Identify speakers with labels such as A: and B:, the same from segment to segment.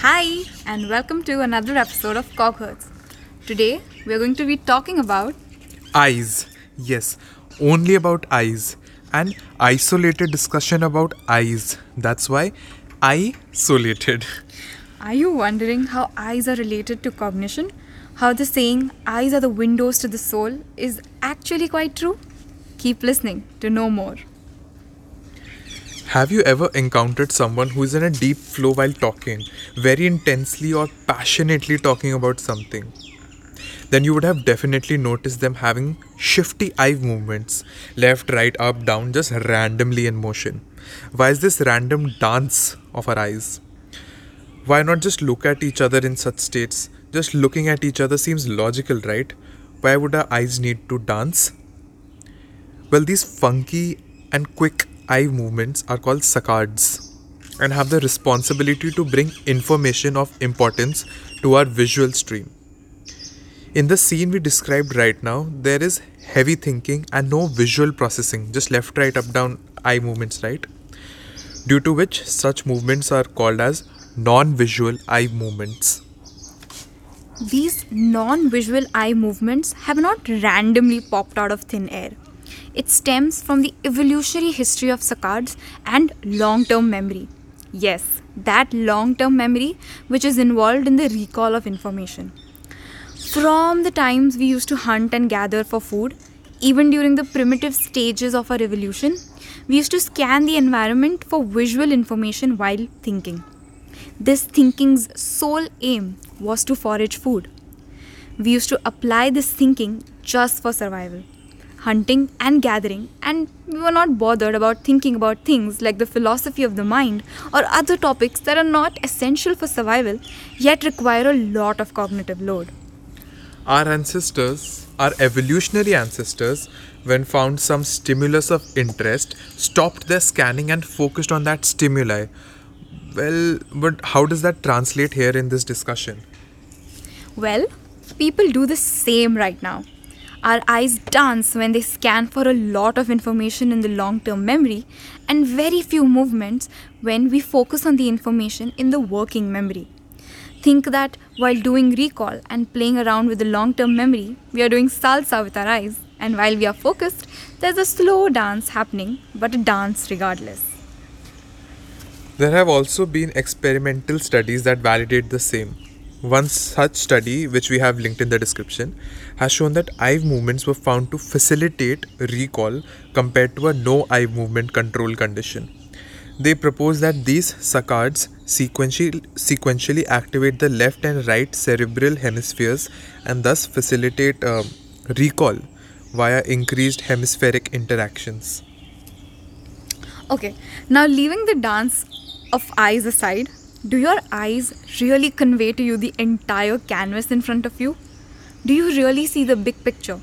A: Hi, and welcome to another episode of Cog-Hz. Today, we're going to be talking about
B: Eyes. Yes, only about eyes. An isolated discussion about eyes. That's why isolated.
A: Are you wondering how eyes are related to cognition? How the saying, eyes are the windows to the soul, is actually quite true? Keep listening to know more.
B: Have you ever encountered someone who is in a deep flow while talking, very intensely or passionately talking about something? Then you would have definitely noticed them having shifty eye movements, left, right, up, down, just randomly in motion. Why is this random dance of our eyes? Why not just look at each other in such states? Just looking at each other seems logical, right? Why would our eyes need to dance? Well, these funky and quick eye movements are called saccades and have the responsibility to bring information of importance to our visual stream. In the scene we described right now, there is heavy thinking and no visual processing, just left, right, up, down eye movements, right? Due to which such movements are called as non visual eye movements.
A: These non visual eye movements have not randomly popped out of thin air. It stems from the evolutionary history of saccades and long term memory. Yes, that long term memory which is involved in the recall of information. From the times we used to hunt and gather for food, even during the primitive stages of our evolution, we used to scan the environment for visual information while thinking. This thinking's sole aim was to forage food. We used to apply this thinking just for survival, hunting and gathering, and we were not bothered about thinking about things like the philosophy of the mind or other topics that are not essential for survival yet require a lot of cognitive load.
B: Our ancestors, our evolutionary ancestors, when found some stimulus of interest, stopped their scanning and focused on that stimuli. Well, but how does that translate here in this discussion?
A: Well, people do the same right now. Our eyes dance when they scan for a lot of information in the long term memory, and very few movements when we focus on the information in the working memory. Think that while doing recall and playing around with the long term memory, we are doing salsa with our eyes, and while we are focused, there's a slow dance happening, but a dance regardless.
B: There have also been experimental studies that validate the same. One such study, which we have linked in the description, has shown that eye movements were found to facilitate recall compared to a no eye movement control condition. They propose that these saccades sequentially, sequentially activate the left and right cerebral hemispheres and thus facilitate uh, recall via increased hemispheric interactions.
A: Okay, now leaving the dance of eyes aside, do your eyes really convey to you the entire canvas in front of you? Do you really see the big picture?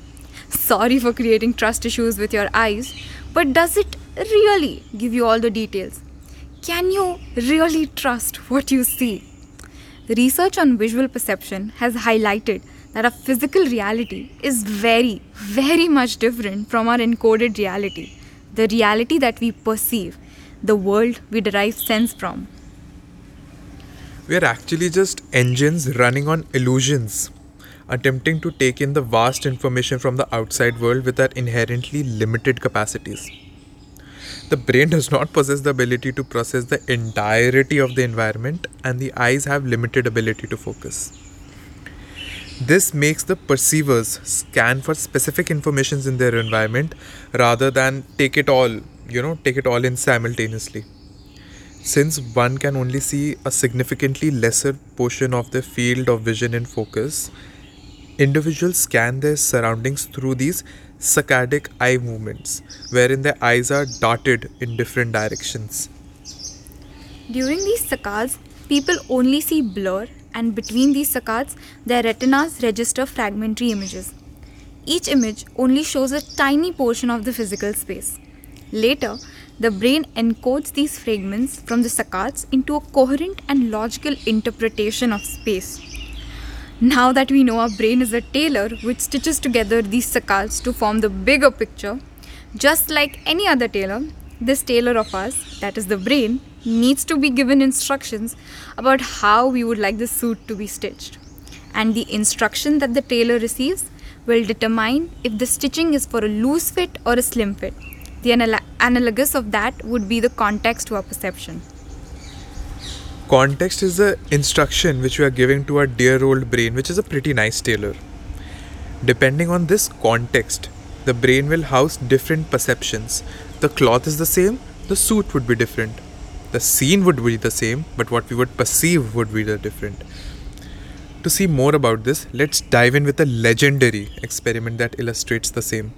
A: Sorry for creating trust issues with your eyes, but does it really give you all the details? Can you really trust what you see? Research on visual perception has highlighted that our physical reality is very, very much different from our encoded reality, the reality that we perceive, the world we derive sense from.
B: We are actually just engines running on illusions, attempting to take in the vast information from the outside world with our inherently limited capacities. The brain does not possess the ability to process the entirety of the environment, and the eyes have limited ability to focus. This makes the perceivers scan for specific informations in their environment rather than take it all, you know, take it all in simultaneously. Since one can only see a significantly lesser portion of the field of vision in focus, individuals scan their surroundings through these saccadic eye movements, wherein their eyes are darted in different directions.
A: During these saccades, people only see blur, and between these saccades, their retinas register fragmentary images. Each image only shows a tiny portion of the physical space. Later, the brain encodes these fragments from the saccades into a coherent and logical interpretation of space. Now that we know our brain is a tailor which stitches together these saccades to form the bigger picture, just like any other tailor, this tailor of ours, that is the brain, needs to be given instructions about how we would like the suit to be stitched. And the instruction that the tailor receives will determine if the stitching is for a loose fit or a slim fit. The anal- analogous of that would be the context to our perception.
B: Context is the instruction which we are giving to our dear old brain, which is a pretty nice tailor. Depending on this context, the brain will house different perceptions. The cloth is the same, the suit would be different. The scene would be the same, but what we would perceive would be the different. To see more about this, let's dive in with a legendary experiment that illustrates the same.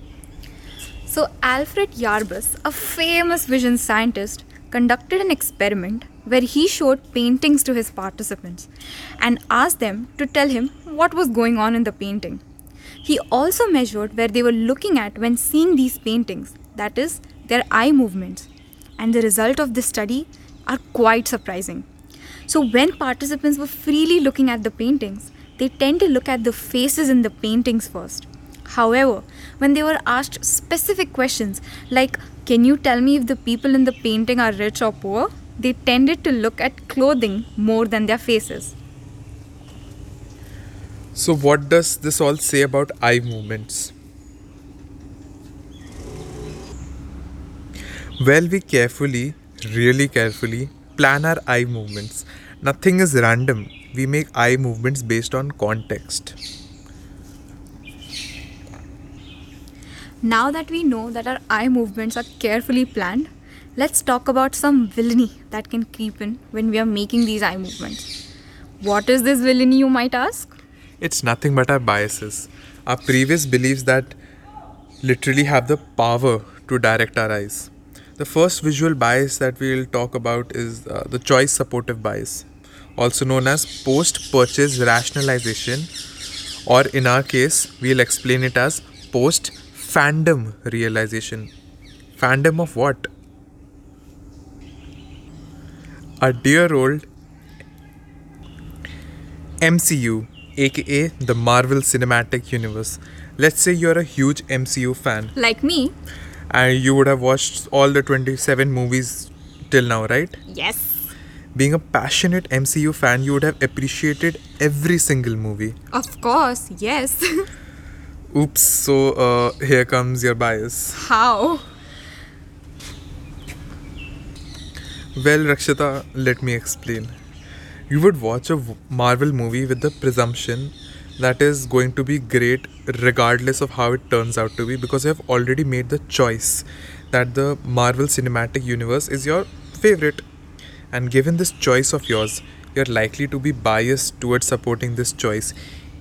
A: So, Alfred Yarbus, a famous vision scientist, conducted an experiment where he showed paintings to his participants and asked them to tell him what was going on in the painting. He also measured where they were looking at when seeing these paintings, that is, their eye movements. And the result of this study are quite surprising. So, when participants were freely looking at the paintings, they tend to look at the faces in the paintings first. However, when they were asked specific questions like, Can you tell me if the people in the painting are rich or poor? they tended to look at clothing more than their faces.
B: So, what does this all say about eye movements? Well, we carefully, really carefully, plan our eye movements. Nothing is random. We make eye movements based on context.
A: Now that we know that our eye movements are carefully planned, let's talk about some villainy that can creep in when we are making these eye movements. What is this villainy, you might ask?
B: It's nothing but our biases, our previous beliefs that literally have the power to direct our eyes. The first visual bias that we'll talk about is uh, the choice supportive bias, also known as post purchase rationalization, or in our case, we'll explain it as post fandom realization. Fandom of what? A dear old MCU, aka the Marvel Cinematic Universe. Let's say you're a huge MCU fan
A: Like me?
B: and you would have watched all the 27 movies till now, right?
A: Yes.
B: Being a passionate MCU fan, you would have appreciated every single movie.
A: Of course, yes.
B: Oops, so uh, here comes your bias.
A: How?
B: Well, Rakshita, let me explain. You would watch a Marvel movie with the presumption that is going to be great regardless of how it turns out to be because you have already made the choice that the Marvel Cinematic Universe is your favorite. And given this choice of yours, you're likely to be biased towards supporting this choice,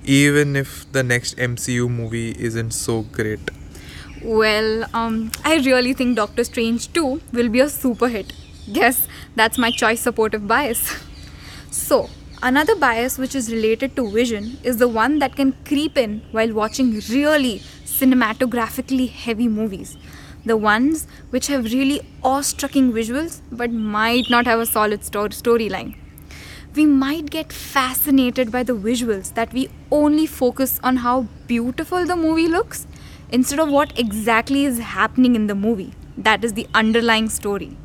B: even if the next MCU movie isn't so great.
A: Well, um, I really think Doctor Strange 2 will be a super hit. Guess that's my choice supportive bias. So, another bias which is related to vision is the one that can creep in while watching really cinematographically heavy movies. The ones which have really awe-striking visuals but might not have a solid sto- storyline. We might get fascinated by the visuals that we only focus on how beautiful the movie looks instead of what exactly is happening in the movie. That is the underlying story.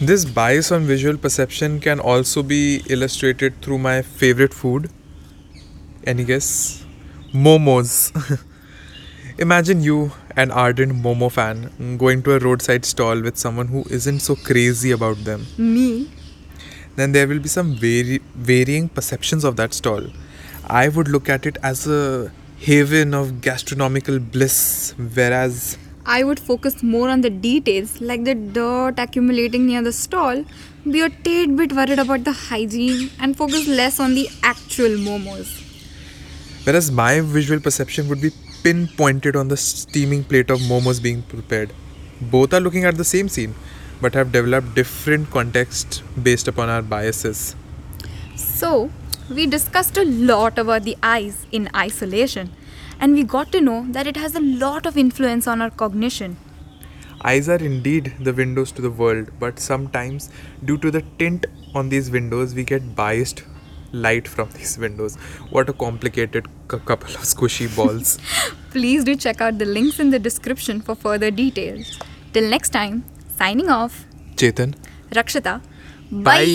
B: This bias on visual perception can also be illustrated through my favorite food. Any guess? Momos. Imagine you, an ardent Momo fan, going to a roadside stall with someone who isn't so crazy about them.
A: Me?
B: Then there will be some vari- varying perceptions of that stall. I would look at it as a haven of gastronomical bliss, whereas
A: I would focus more on the details like the dirt accumulating near the stall, be a tad bit worried about the hygiene, and focus less on the actual momos.
B: Whereas my visual perception would be pinpointed on the steaming plate of momos being prepared. Both are looking at the same scene, but have developed different contexts based upon our biases.
A: So, we discussed a lot about the eyes in isolation, and we got to know that it has a lot of influence on our cognition.
B: Eyes are indeed the windows to the world, but sometimes, due to the tint on these windows, we get biased light from these windows. What a complicated c- couple of squishy balls.
A: Please do check out the links in the description for further details. Till next time, signing
B: off Chetan.
A: Rakshita.
B: Bye